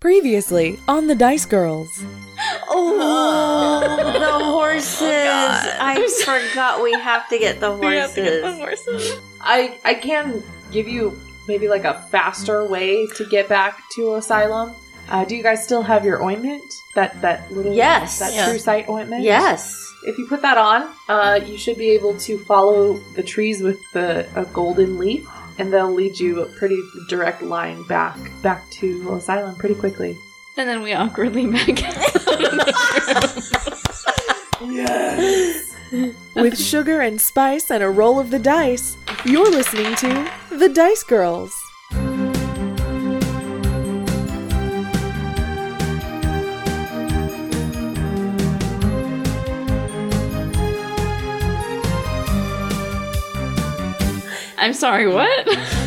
Previously on the Dice Girls. Oh, the horses! I forgot we have to get the horses. We have to get the horses. horses. I I can give you maybe like a faster way to get back to Asylum. Uh, do you guys still have your ointment? That that little Yes. that Yeah. true sight ointment. Yes. If you put that on, uh, you should be able to follow the trees with the a golden leaf, and they'll lead you a pretty direct line back back to Asylum pretty quickly. And then we awkwardly back Yes With sugar and spice and a roll of the dice, you're listening to The Dice Girls. I'm sorry, what?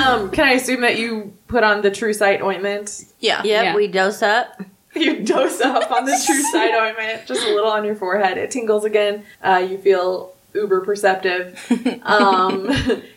Um, can I assume that you put on the true sight ointment? Yeah. Yep, Yeah. we dose up. You dose up on the true sight ointment, just a little on your forehead. It tingles again. Uh, you feel uber perceptive. Um,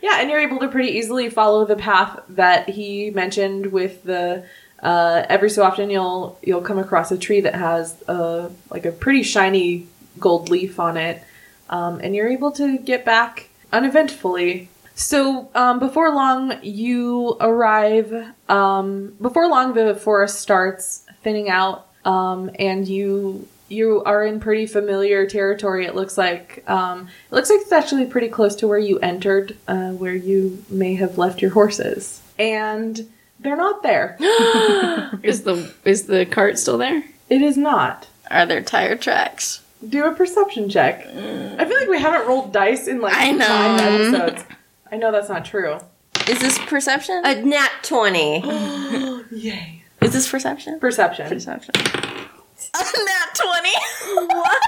yeah, and you're able to pretty easily follow the path that he mentioned. With the uh, every so often you'll you'll come across a tree that has a like a pretty shiny gold leaf on it, um, and you're able to get back uneventfully. So um, before long, you arrive. Um, before long, the forest starts thinning out, um, and you you are in pretty familiar territory. It looks like um, it looks like it's actually pretty close to where you entered, uh, where you may have left your horses, and they're not there. Is the is the cart still there? it is not. Are there tire tracks? Do a perception check. I feel like we haven't rolled dice in like I know. five episodes. I know that's not true. Is this perception? A nat 20. Yay. Is this perception? Perception. Perception. A nat 20. what?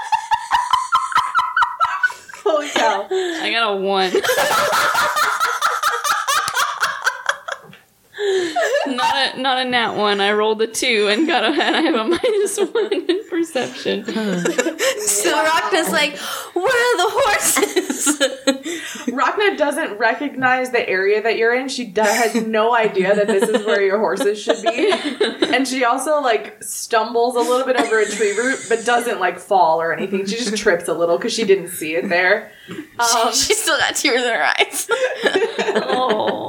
Holy cow. I got a one. not a not a nat one. I rolled a two and got a and I have a minus one in perception. So Rhakna's like, where are the horses? Rhakna doesn't recognize the area that you're in. She do- has no idea that this is where your horses should be. And she also like stumbles a little bit over a tree root, but doesn't like fall or anything. She just trips a little because she didn't see it there. Um, she still got tears in her eyes. Oh.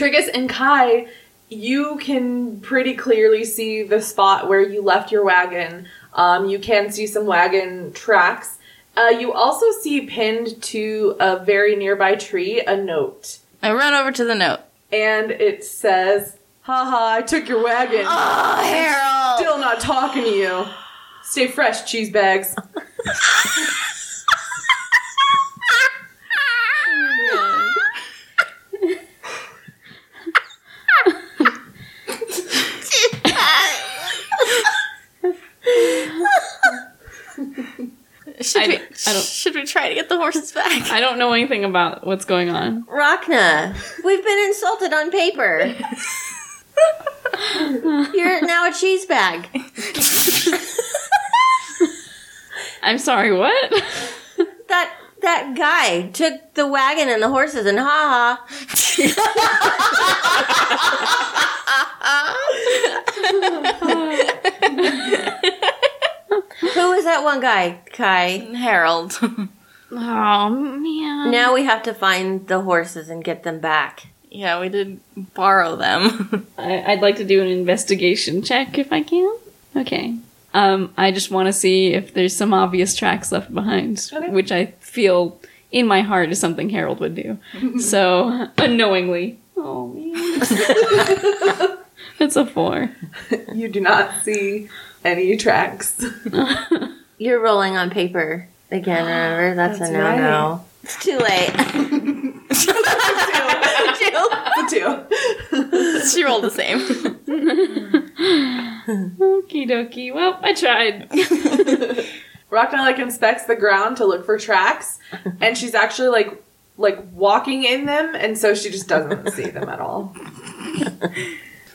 Triggus and Kai, you can pretty clearly see the spot where you left your wagon. Um, you can see some wagon tracks. Uh, you also see pinned to a very nearby tree a note. I run over to the note. And it says, Haha, I took your wagon. Oh, Harold! Still not talking to you. Stay fresh, cheese bags. should I we? don't- I don't- Should we try to get the horses back? I don't know anything about what's going on. Rhakna, we've been insulted on paper. You're now a cheese bag. I'm sorry, what? That that guy took the wagon and the horses and ha Who that one guy, Kai? Harold. Oh man. Now we have to find the horses and get them back. yeah, we did borrow them. I, I'd like to do an investigation check if I can. Okay. Um, I just want to see if there's some obvious tracks left behind, Okay. which I feel in my heart is something Harold would do. so unknowingly. Oh man. That's a four. You do not see any tracks. You're rolling on paper again, remember? That's, That's a no no. It's too late. the two. she rolled the same. Okie dokie. Well, I tried. Rhakna like inspects the ground to look for tracks, and she's actually like like walking in them, and so she just doesn't see them at all.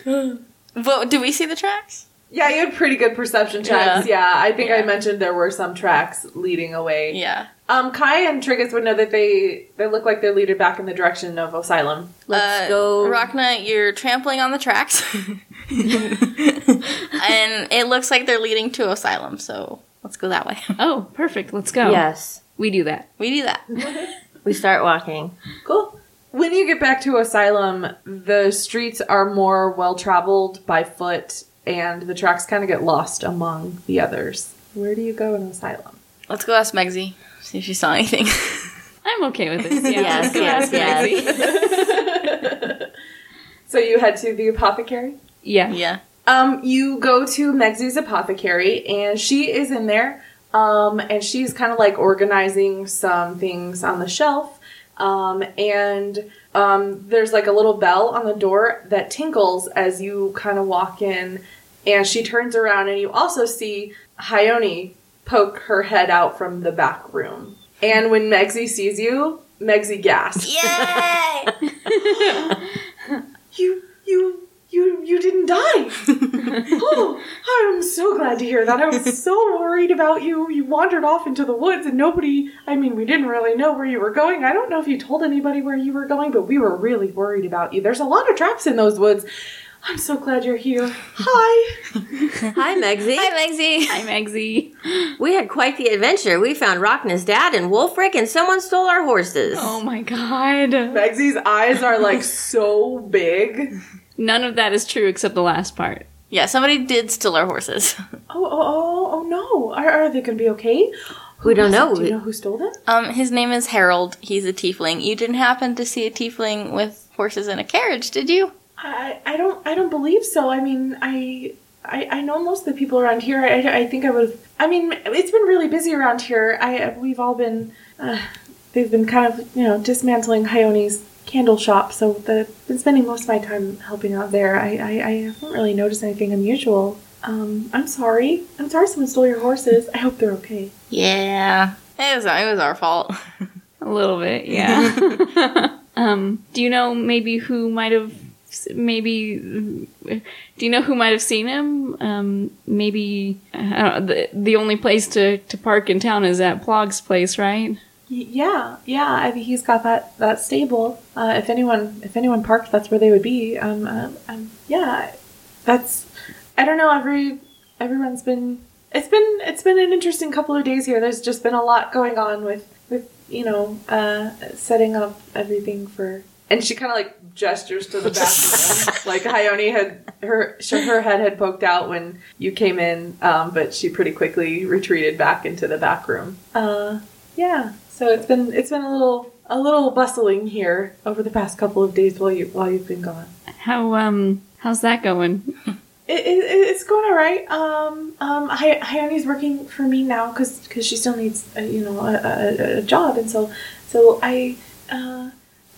But do we see the tracks? Yeah, you had pretty good perception checks. Yeah, I think I mentioned there were some tracks leading away. Yeah. Um, Kai and Triggus would know that they they look like they're leading back in the direction of Asylum. Let's Uh, go. Rhakna, you're trampling on the tracks. and it looks like they're leading to Asylum, so let's go that way. Oh, perfect. Let's go. Yes. We do that. We do that. We start walking. Cool. When you get back to Asylum, the streets are more well traveled by foot, and the tracks kind of get lost among the others. Where do you go in Asylum? Let's go ask Megsy. See if she saw anything. I'm okay with this. Yeah, Yes, let's yes, yes. So you head to the apothecary. Yeah. yeah. Um, you go to Megsy's apothecary, and she is in there. Um, and she's kind of like organizing some things on the shelf. Um, and um, there's like a little bell on the door that tinkles as you kind of walk in. And she turns around, and you also see Hyone poke her head out from the back room. And when Megsy sees you, Megsy gasps. Yay! You, you, you, you didn't die. oh, I'm so glad to hear that. I was so worried about you. You wandered off into the woods and nobody, I mean, we didn't really know where you were going. I don't know if you told anybody where you were going, but we were really worried about you. There's a lot of traps in those woods. I'm so glad you're here. Hi. Hi, Megsy. Hi, Megsy. Hi, Megsy. We had quite the adventure. We found Rhakna's dad and Wolfric, and someone stole our horses. Oh my god. Megsy's eyes are like so big. None of that is true except the last part. Yeah, somebody did steal our horses. Oh, oh, oh, oh no. Are, are they going to be okay? we don't Was it? know. Do you know who stole them? Um, his name is Harold. He's a tiefling. You didn't happen to see a tiefling with horses in a carriage, did you? I, I don't I don't believe so. I mean, I I, I know most of the people around here. I, I think I would. I mean, it's been really busy around here. I we've all been. Uh, they've been kind of you know dismantling Hyone's candle shop, so the, I've been spending most of my time helping out there. I, I, I haven't really noticed anything unusual. Um, I'm sorry. I'm sorry someone stole your horses. I hope they're okay. Yeah. It was, it was our fault. A little bit, yeah. um, do you know maybe who might have maybe do you know who might have seen him? Um, maybe know, the the only place to to park in town is at Plog's place, right? Yeah, yeah. I mean, he's got that that stable. Uh, if anyone if anyone parked, that's where they would be. Um, um, um, yeah, that's. I don't know. Every everyone's been. It's been it's been an interesting couple of days here. There's just been a lot going on with with you know uh, setting up everything for. And she kind of like gestures to the bathroom, like Hyone had her her head had poked out when you came in, um, but she pretty quickly retreated back into the back room. Uh, yeah. So it's been it's been a little a little bustling here over the past couple of days while you while you've been gone. How um how's that going? It, it, it's going all right. Um, um, Hy- Hyone's working for me now because she still needs a, you know a, a, a job, and so so I uh,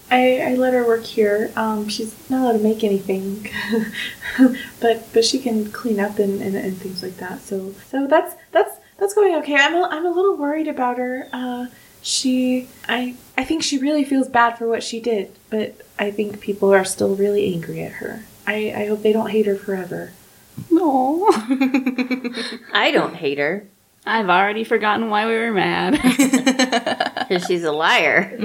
I, I let her work here. Um, she's not allowed to make anything, but but she can clean up and, and, and things like that. So so that's that's that's going okay. I'm a, I'm a little worried about her. Uh, she I I think she really feels bad for what she did, but I think people are still really angry at her. I, I hope they don't hate her forever. No. I don't hate her I've already forgotten why we were mad. because she's a liar.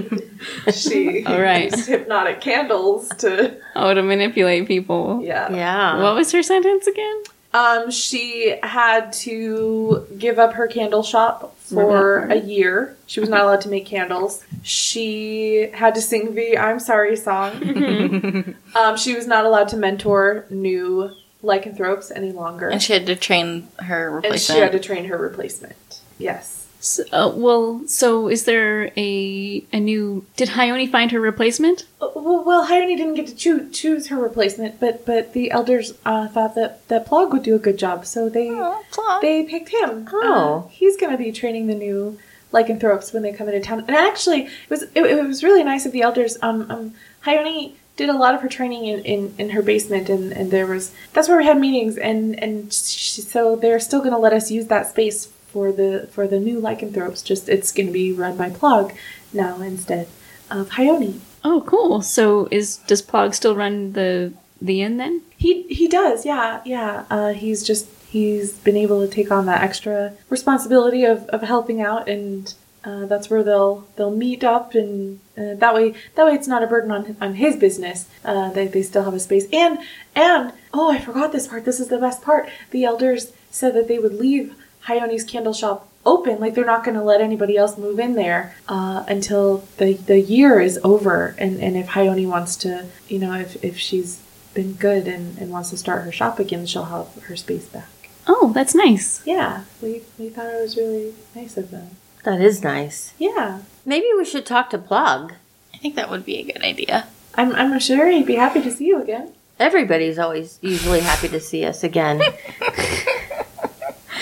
She All right. used hypnotic candles to oh, to manipulate people. yeah. Yeah. What was her sentence again? Um, she had to give up her candle shop for a year. She was not allowed to make candles. She had to sing the "I'm Sorry" song. um, she was not allowed to mentor new lycanthropes any longer, and she had to train her and she had to train her replacement. Yes. So, uh, well, so is there a a new? Did Hyone find her replacement? Uh, Well, well, Hyone didn't get to choo- choose her replacement, but but the elders uh, thought that that Plog would do a good job, so they Oh, they picked him. Oh. Uh, he's going to be training the new lycanthropes when they come into town. And actually, it was it, it was really nice of the elders. Um, um, Hyone did a lot of her training in, in, in her basement, and, and there was that's where we had meetings, and and she, so they're still going to let us use that space for the for the new lycanthropes. Just it's going to be run by Plog now instead of Hyone. Oh, cool. So is does Plog still run the the inn then? He he does, yeah, yeah. Uh, he's just he's been able to take on that extra responsibility of, of helping out and uh, that's where they'll they'll meet up, and uh, that way that way it's not a burden on on his business. Uh, they they still have a space, and and oh, I forgot this part. This is the best part. The elders said that they would leave Hyone's candle shop open, like they're not going to let anybody else move in there uh, until the the year is over, and and if Hyone wants to, you know, if if she's been good and, and wants to start her shop again, she'll have her space back. Oh, that's nice. Yeah, we we thought it was really nice of them. That is nice. Yeah, Maybe we should talk to Plug. I think that would be a good idea. I'm I'm sure he'd be happy to see you again. Everybody's always usually happy to see us again.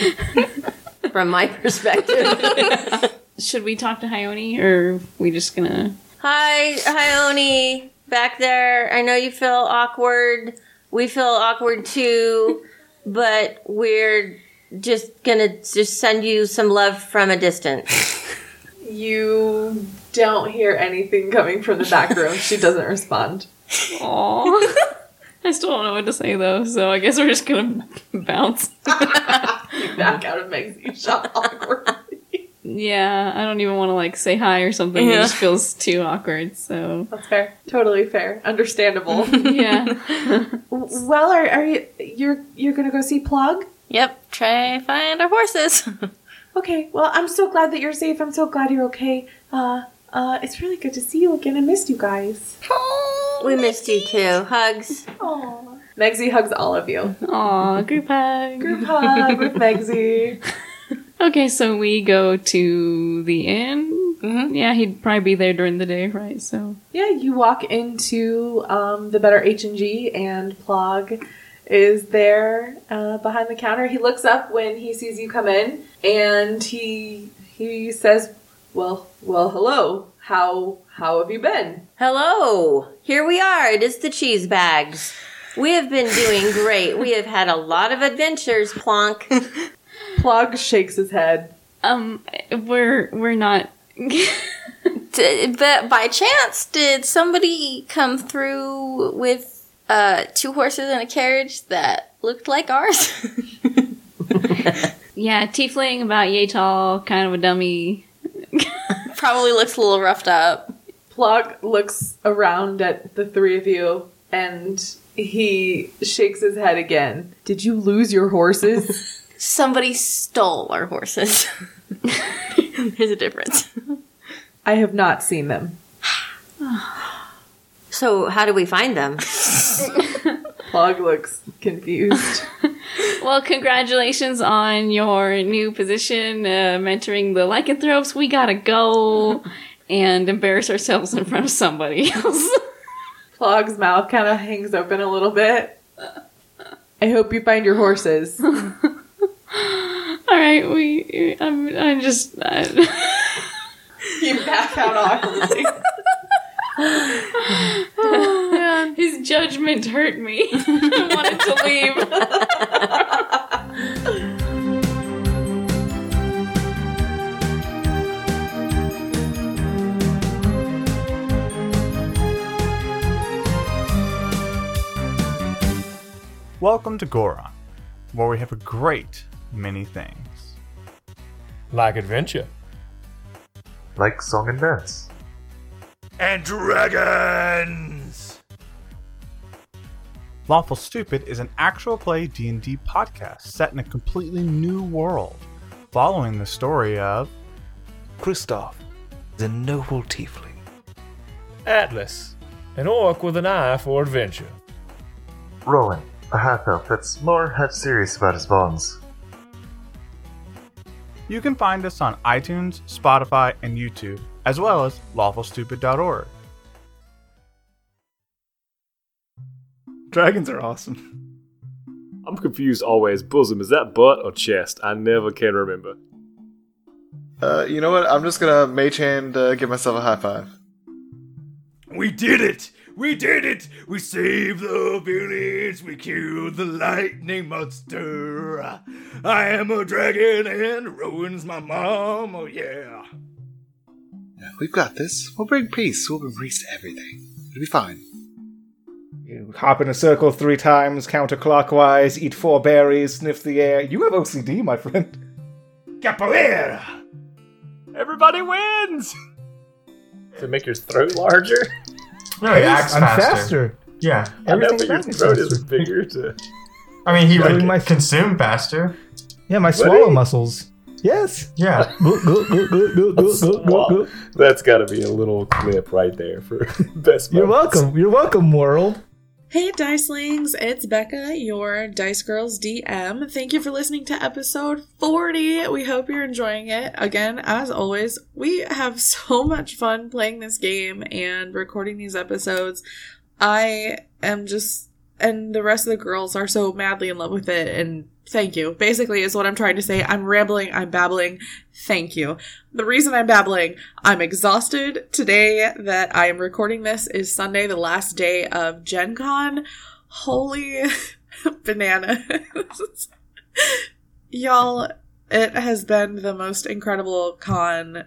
From my perspective. Should we talk to Hyone, or are we just gonna? Hi, Ione, back there. I know you feel awkward. We feel awkward too, but we're just gonna just send you some love from a distance. You don't hear anything coming from the back room. she doesn't respond. Aw. I still don't know what to say though, so I guess we're just gonna bounce. You back out of Meg's shop awkwardly. Yeah, I don't even want to like say hi or something. It just feels too awkward. So That's fair. Totally fair. Understandable. yeah, well, are, are you you're you're gonna go see Plug? Yep, try find our horses. Okay. Well, I'm so glad that you're safe. I'm so glad you're okay. Uh, uh, it's really good to see you again. I missed you guys. Oh, We missed you too. Hugs. Aww. Megsy hugs all of you. aw, group hug. Group hug with Megsy. Okay, so we go to the inn. Mhm. Yeah, he'd probably be there during the day, right? So Yeah, you walk into um, the Better H and G, and Plog is there uh, behind the counter. He looks up when he sees you come in, and he he says, "Well, well, hello. How how have you been?" Hello. Here we are. It is the cheese bags. We have been doing great. We have had a lot of adventures, Plonk. Plog shakes his head. um, we're we're not. D- but by chance, did somebody come through with uh, two horses and a carriage that looked like ours? yeah, tiefling about yay tall, kind of a dummy. Probably looks a little roughed up. Plog looks around at the three of you, and he shakes his head again. Did you lose your horses? Somebody stole our horses. There's a difference. I have not seen them. So, how do we find them? Plog looks confused. Well, congratulations on your new position, uh, mentoring the lycanthropes. We gotta go and embarrass ourselves in front of somebody else. Plog's mouth kind of hangs open a little bit. I hope you find your horses. All right, we. I'm. I'm just. I, You back out oh, awkwardly. his judgment hurt me. I wanted to leave. Welcome to Goron, where we have a great many things. Like adventure. Like song and dance. And dragons! Lawful Stupid is an actual play D&D podcast set in a completely new world, following the story of Kristoff, the noble tiefling. Atlas. An orc with an eye for adventure. Rowan, a half elf that's more half serious about his bonds. You can find us on iTunes, Spotify, and YouTube, as well as lawfulstupid.org. Dragons are awesome. I'm confused always. Bosom, is that butt or chest? I never can remember. Uh, you know what? I'm just gonna mage hand uh, give myself a high five. We did it! We did it! We saved the village! We killed the lightning monster! I am a dragon and ruins my mom, oh yeah! Yeah, we've got this. We'll bring peace. We'll bring peace to everything. It'll be fine. You hop in a circle three times, counterclockwise, eat four berries, sniff the air. You have OCD, my friend. Capoeira! Everybody wins! To make your throat larger? No, he acts I'm faster. faster. Yeah. I know, but your throat faster. is bigger. To... I mean, he yeah, would my... consume faster. Yeah, my swallow he... muscles. Yes. Yeah. That's got to be a little clip right there for best. You're welcome. You're welcome, world. Hey Dicelings, it's Becca, your Dice Girls DM. Thank you for listening to episode 40. We hope you're enjoying it. Again, as always, we have so much fun playing this game and recording these episodes. I am just, and the rest of the girls are so madly in love with it, and thank you. Basically, is what I'm trying to say. I'm rambling, I'm babbling. Thank you. The reason I'm babbling, I'm exhausted. Today that I am recording this is Sunday, the last day of Gen Con. Holy banana. Y'all, it has been the most incredible con.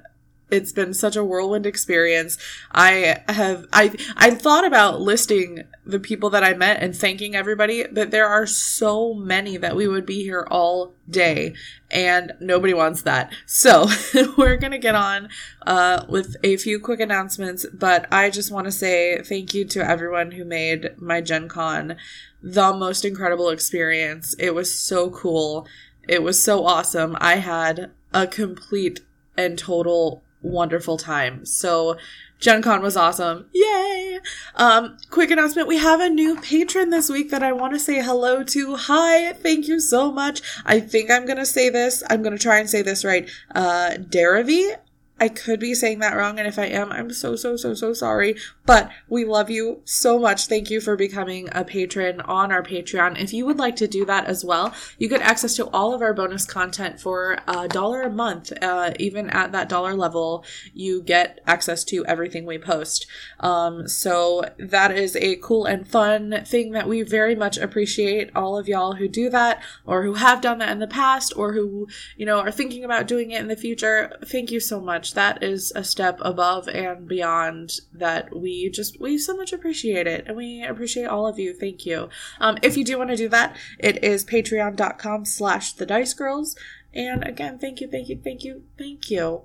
It's been such a whirlwind experience. I have I I thought about listing the people that I met and thanking everybody, but there are so many that we would be here all day and nobody wants that. So, we're going to get on uh with a few quick announcements, but I just want to say thank you to everyone who made my Gen Con the most incredible experience. It was so cool. It was so awesome. I had a complete and total wonderful time. So Gen Con was awesome. Yay! Um, quick announcement. We have a new patron this week that I want to say hello to. Hi. Thank you so much. I think I'm going to say this. I'm going to try and say this right. Uh, Daravi. I could be saying that wrong, and if I am, I'm so, so, so, so sorry. But we love you so much. Thank you for becoming a patron on our Patreon. If you would like to do that as well, you get access to all of our bonus content for a dollar a month. Uh, even at that dollar level, you get access to everything we post. Um, so that is a cool and fun thing that we very much appreciate all of y'all who do that or who have done that in the past or who, you know, are thinking about doing it in the future. Thank you so much. That is a step above and beyond that we just, we so much appreciate it. And we appreciate all of you. Thank you. Um, if you do want to do that, it is patreon.com slash the dice girls. And again, thank you, thank you, thank you, thank you.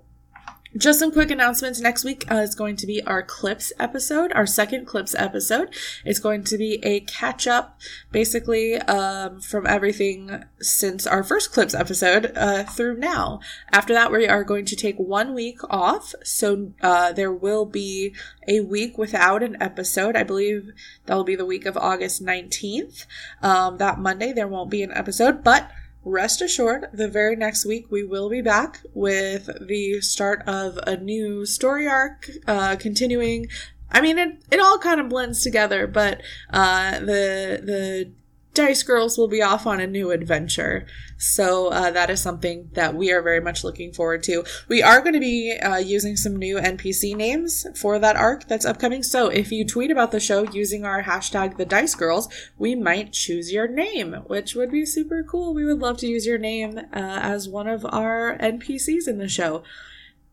Just some quick announcements. Next week uh, is going to be our clips episode, our second clips episode. It's going to be a catch up, basically, um, from everything since our first clips episode uh, through now. After that, we are going to take one week off. So uh, there will be a week without an episode. I believe that will be the week of August 19th. Um, that Monday, there won't be an episode, but rest assured, the very next week we will be back with the start of a new story arc, uh, continuing. I mean, it, it all kind of blends together, but uh, the the Dice Girls will be off on a new adventure. So uh, that is something that we are very much looking forward to. We are going to be uh, using some new NPC names for that arc that's upcoming. So if you tweet about the show using our hashtag the Dice Girls, we might choose your name, which would be super cool. We would love to use your name uh, as one of our NPCs in the show.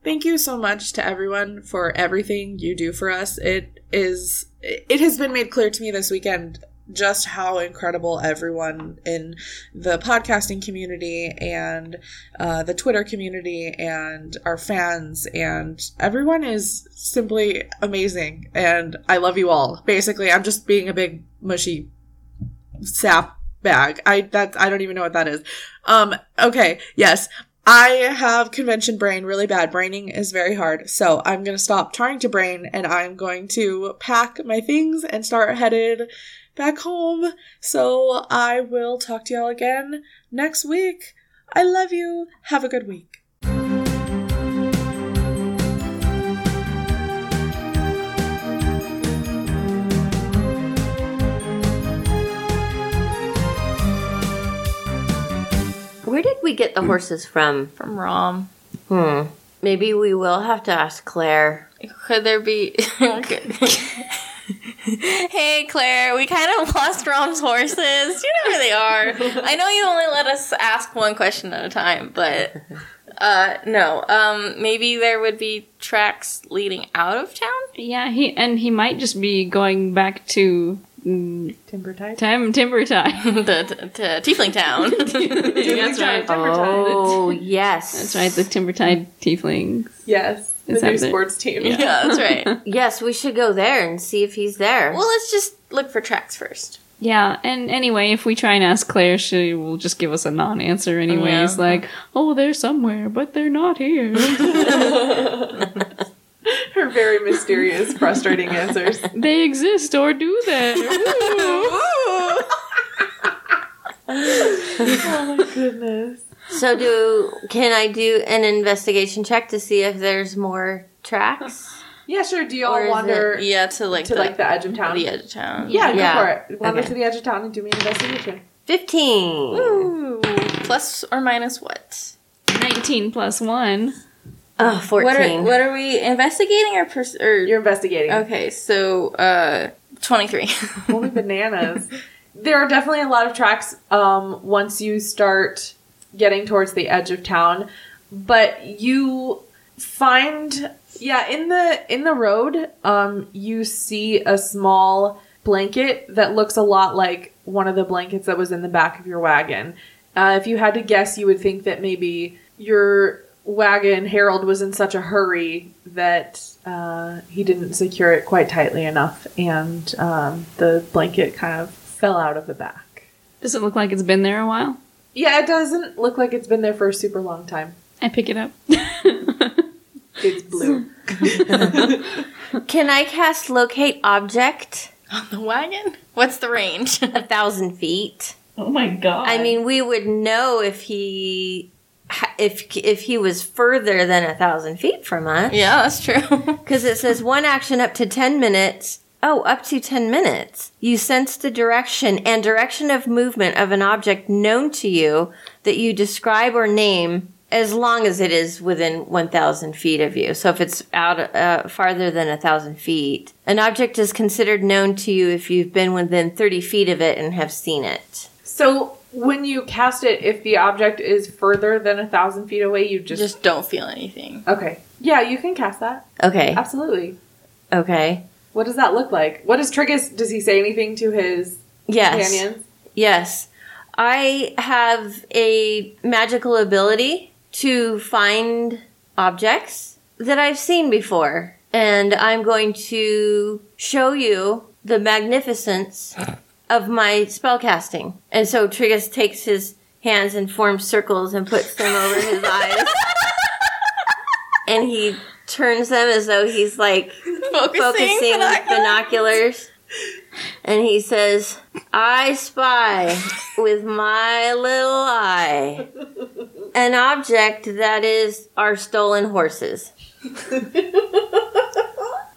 Thank you so much to everyone for everything you do for us. It is it has been made clear to me this weekend just how incredible everyone in the podcasting community and uh, the Twitter community and our fans and everyone is simply amazing. And I love you all. Basically, I'm just being a big mushy sap bag. I that I don't even know what that is. Um. Okay. Yes. I have convention brain really bad. Braining is very hard. So I'm going to stop trying to brain and I'm going to pack my things and start headed back home. So I will talk to y'all again next week. I love you. Have a good week. Where did we get the horses from? From Rom. Hmm. Maybe we will have to ask Claire. Could there be. hey, Claire, we kind of lost Rom's horses. You know where they are. I know you only let us ask one question at a time, but. Uh, no. Um, maybe there would be tracks leading out of town? Yeah, he and he might just be going back to mm, Timber tide. time timber time. the, the, the Tiefling Town. That's right. Oh, yes. That's right. The Timbertide Tieflings. Yes. The new the- sports team. yeah, that's right. Yes, we should go there and see if he's there. Well, let's just look for tracks first. Yeah, and anyway, if we try and ask Claire, she will just give us a non-answer anyways. Oh, yeah. Like, oh, they're somewhere, but they're not here. Her very mysterious, frustrating answers. they exist, or do they? Oh my goodness. So do can I do an investigation check to see if there's more tracks? Yeah, sure. Do you all is wander Yeah, to like to the, like the edge of town? the edge of town. Yeah, go Yeah. for it. Wander Okay. to the edge of town and do me an investigation. Fifteen. Ooh, plus or minus what? 19 plus 1. Oh, 14. What are what are we investigating or pers- or You're investigating. Okay, so uh 23. Holy bananas. There are definitely a lot of tracks um, once you start getting towards the edge of town, but you find yeah in the in the road um, you see a small blanket that looks a lot like one of the blankets that was in the back of your wagon. Uh, if you had to guess, you would think that maybe your wagon Harold was in such a hurry that uh, he didn't secure it quite tightly enough, and um, the blanket kind of fell out of the back. Does it look like it's been there a while? Yeah, it doesn't look like it's been there for a super long time. I pick it up. It's blue. Can I cast locate object On the wagon? What's the range? a thousand feet? oh my god. I mean, we would know if he if if he was further than a thousand feet from us. yeah, that's true. Because it says one action up to 10 minutes. Oh, up to 10 minutes. You sense the direction and direction of movement of an object known to you that you describe or name as long as it is within 1,000 feet of you. So if it's out uh, farther than 1,000 feet, an object is considered known to you if you've been within 30 feet of it and have seen it. So when you cast it, if the object is further than a thousand feet away, you just, Just don't feel anything. okay. Yeah, you can cast that. Okay. Absolutely. Okay. What does that look like? What does Triggus? Does he say anything to his Yes. companions? Yes. I have a magical ability to find objects that I've seen before. And I'm going to show you the magnificence of my spellcasting. And so Triggus takes his hands and forms circles and puts them over his eyes. And he turns them as though he's like Focusing, focusing with binoculars. And he says, I spy with my little eye an object that is our stolen horses.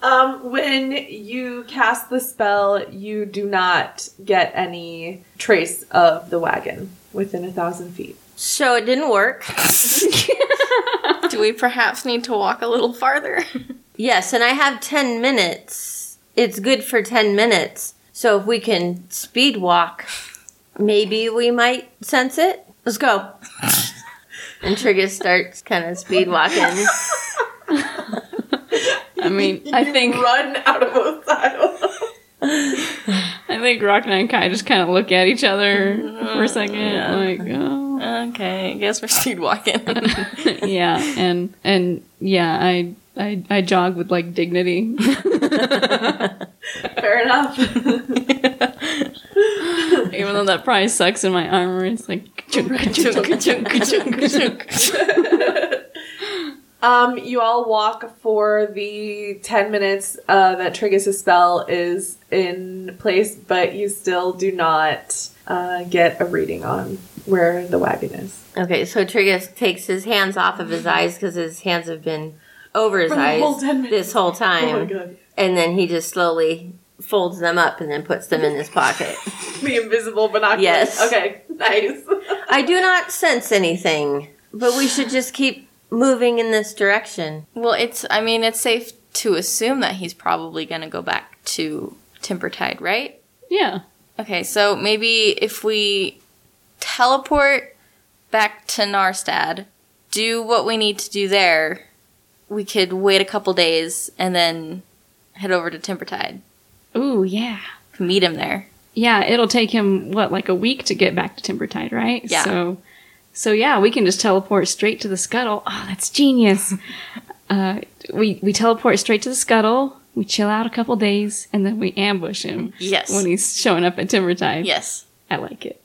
Um, when you cast the spell, you do not get any trace of the wagon within a thousand feet. So it didn't work. Do we perhaps need to walk a little farther? Yes, and I have 10 minutes. It's good for 10 minutes. So if we can speed walk, maybe we might sense it. Let's go. And Triggus starts kind of speed walking. I mean, I think Run out of Osado. I think Rock and I kind of just kind of look at each other for a second, like, oh, okay, I guess we're speed walking. yeah, and and yeah, I I I jog with like dignity. Fair enough. Even though that probably sucks in my armor, it's like Um, you all walk for the 10 minutes uh, that Triggus' spell is in place, but you still do not uh, get a reading on where the wagon is. Okay, so Triggus takes his hands off of his eyes because his hands have been over his eyes whole this whole Oh my time. god. and then he just slowly folds them up and then puts them in his pocket. The invisible binoculars. Yes. Okay, nice. I do not sense anything, but we should just keep moving in this direction. well, it's, I mean, it's safe to assume that he's probably going to go back to Timbertide, right? yeah. Okay, so maybe if we teleport back to Narstad, do what we need to do there, we could wait a couple days and then head over to Timbertide. Ooh, yeah. meet him there. Yeah, it'll take him what like a week to get back to Timbertide, right? Yeah. So, so yeah, we can just teleport straight to the scuttle. Oh, that's genius. uh, we we teleport straight to the scuttle. We chill out a couple days, and then we ambush him. Yes. When he's showing up at Timbertide. Yes. I like it.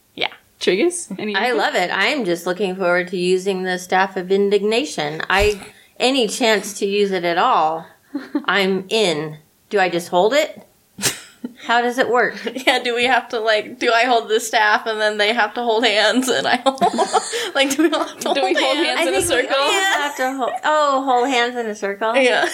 Triggus? Any I love it. I'm just looking forward to using the staff of indignation. I any chance to use it at all, I'm in. Do I just hold it? How does it work? Yeah, do we have to like do I hold the staff and then they have to hold hands and I hold like do we all have to Do we hold hands I in a think we circle? have to hold. Oh, hold hands in a circle. Yeah.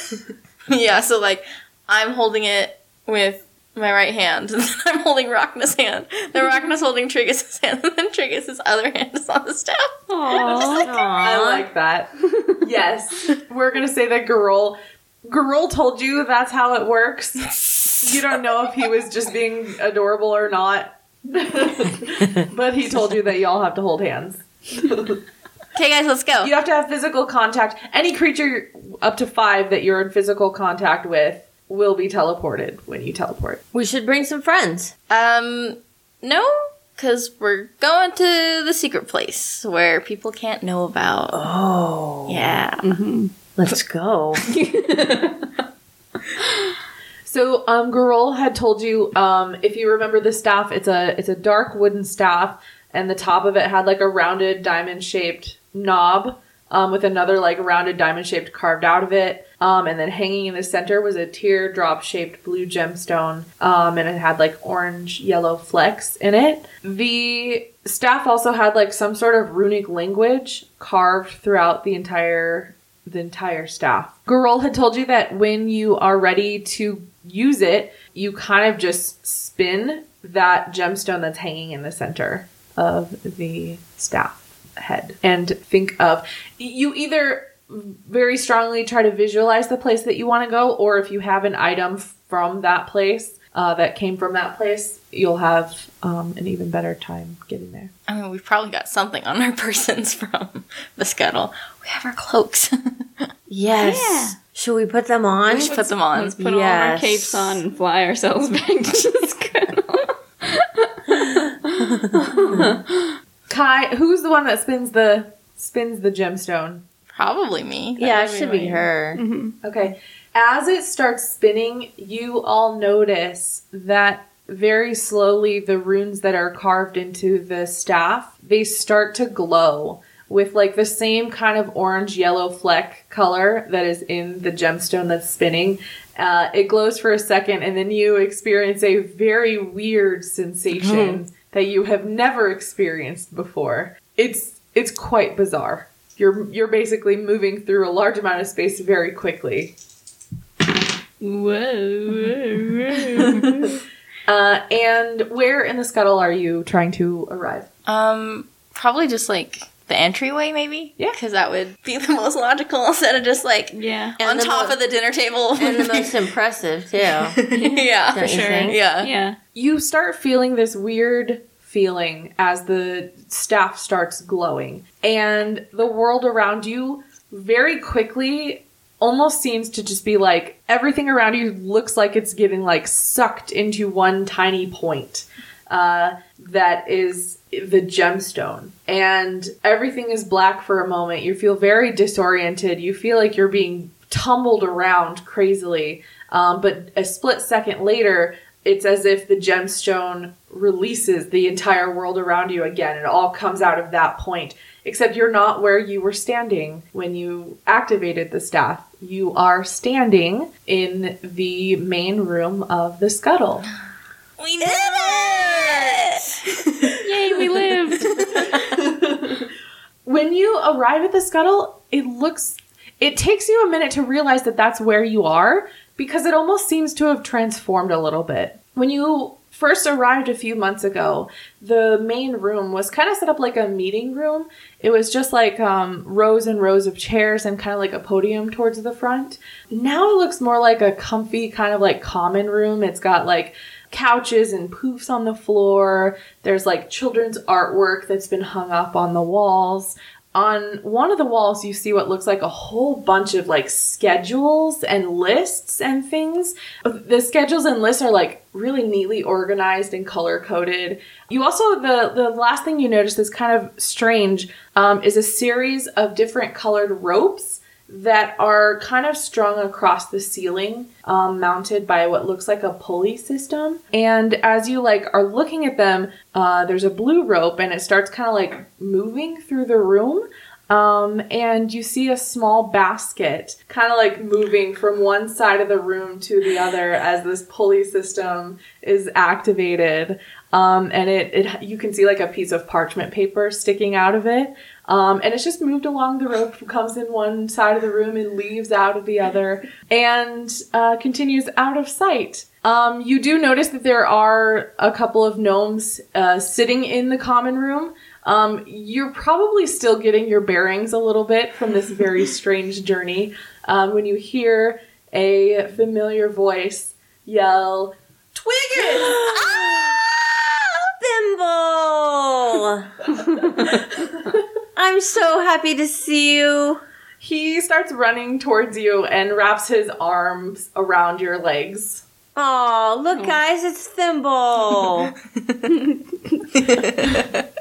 yeah, so like I'm holding it with my right hand, and then I'm holding Rhakna's hand. Then Rhakna's holding Triggus's hand, and then Triggus's other hand is on the staff. Aww, I like that. yes. We're going to say that Garul. Garul told you that's how it works. You don't know if he was just being adorable or not. but he told you that y'all have to hold hands. Okay, guys, let's go. You have to have physical contact. Any creature up to five that you're in physical contact with will be teleported when you teleport. We should bring some friends. Um, no, because we're going to the secret place where people can't know about. Oh. Yeah. Let's go. So, um, Garol had told you, um, if you remember the staff, it's a it's a dark wooden staff, and the top of it had like a rounded diamond shaped knob, um, with another like rounded diamond shaped carved out of it. Um, and then hanging in the center was a teardrop shaped blue gemstone, um, and it had like orange yellow flecks in it. The staff also had like some sort of runic language carved throughout the entire the entire staff. Garol had told you that when you are ready to use it, you kind of just spin that gemstone that's hanging in the center of the staff head and think of you either very strongly try to visualize the place that you want to go or if you have an item from that place uh, that came from that place you'll have um, an even better time getting there I mean, we've probably got something on our persons from the scuttle. We have our cloaks. Yes. Should we put them on? we should put them on. Let's put all our capes on and fly ourselves back to the scuttle. Kai who's the one that spins the spins the gemstone Probably me. Yeah, it should be me. her. Okay. As it starts spinning, you all notice that very slowly the runes that are carved into the staff, they start to glow with like the same kind of orange yellow fleck color that is in the gemstone that's spinning. Uh, it glows for a second and then you experience a very weird sensation that you have never experienced before. It's it's quite bizarre. You're you're basically moving through a large amount of space very quickly. Whoa. Uh, and where in the scuttle are you trying to arrive? Um, probably just like the entryway, maybe. Yeah. because that would be the most logical instead of just like yeah. on top mo- of the dinner table. And the most impressive, too. yeah, Don't you think? Yeah, Yeah. You start feeling this weird feeling as the staff starts glowing, and the world around you very quickly almost seems to just be like everything around you looks like it's getting like sucked into one tiny point. Uh, that is the gemstone. And everything is black for a moment. You feel very disoriented. You feel like you're being tumbled around crazily. Um, but a split second later, it's as if the gemstone releases the entire world around you again. It all comes out of that point. Except you're not where you were standing when you activated the staff. You are standing in the main room of the scuttle. we did it. Yay, we lived. when you arrive at the scuttle, it looks it takes you a minute to realize that that's where you are because it almost seems to have transformed a little bit. When you first arrived a few months ago, the main room was kind of set up like a meeting room. It was just like um, rows and rows of chairs and kind of like a podium towards the front. Now it looks more like a comfy kind of like common room. It's got like couches and poofs on the floor. There's like children's artwork that's been hung up on the walls. on one of the walls you see what looks like a whole bunch of like schedules and lists and things the schedules and lists are like really neatly organized and color coded you also the the last thing you notice is kind of strange um, is a series of different colored ropes that are kind of strung across the ceiling, um, mounted by what looks like a pulley system. And as you like are looking at them, uh, there's a blue rope, and it starts kind of like moving through the room. Um, and you see a small basket kind of like moving from one side of the room to the other as this pulley system is activated. Um, and it, it you can see like a piece of parchment paper sticking out of it. Um, and it's just moved along the rope, comes in one side of the room and leaves out of the other, and uh, continues out of sight. Um, you do notice that there are a couple of gnomes uh, sitting in the common room. Um, you're probably still getting your bearings a little bit from this very strange journey um, when you hear a familiar voice yell, Thimble! I'm so happy to see you. He starts running towards you and wraps his arms around your legs. Oh, look, guys, it's Thimble.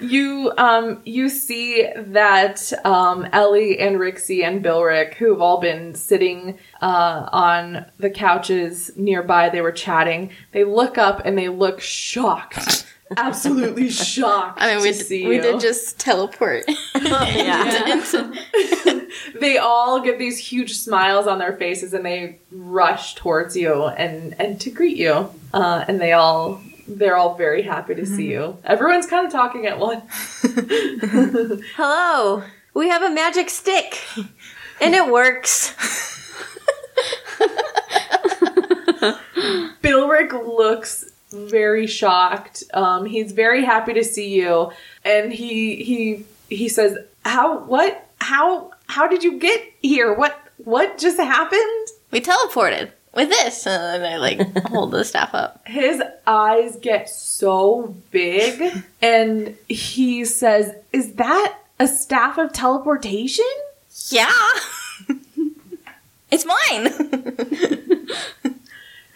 You um you see that um Ellie and Rixie and Bilrick, who have all been sitting uh on the couches nearby, they were chatting. They look up and they look shocked. Absolutely shocked. I mean, we, to see we you. did just teleport. yeah. they all get these huge smiles on their faces and they rush towards you and and to greet you uh, and they all they're all very happy to see you everyone's kind of talking at once Hello. We have a magic stick, and it works. Bilrick looks very shocked. Um, he's very happy to see you. And he he he says how what how how did you get here? What what just happened? We teleported with this, and then I like hold the staff up. his eyes get so big and he says is that a staff of teleportation? Yeah, it's mine.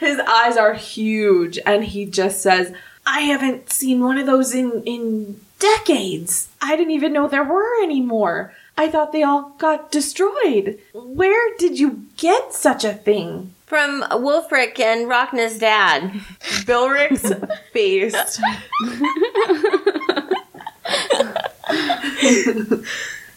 his eyes are huge and he just says i haven't seen one of those in in decades. I didn't even know there were anymore i thought they all got destroyed. Where did you get such a thing? From Wolfric and Rhakna's dad. Bilrick's face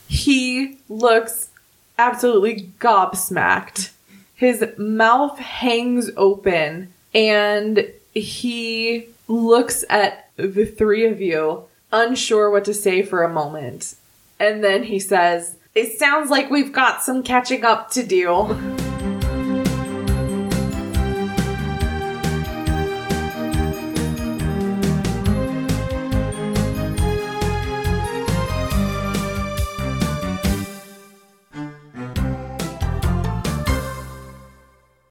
he looks absolutely gobsmacked. His mouth hangs open and he looks at the three of you, unsure what to say for a moment. And then he says, It sounds like we've got some catching up to do.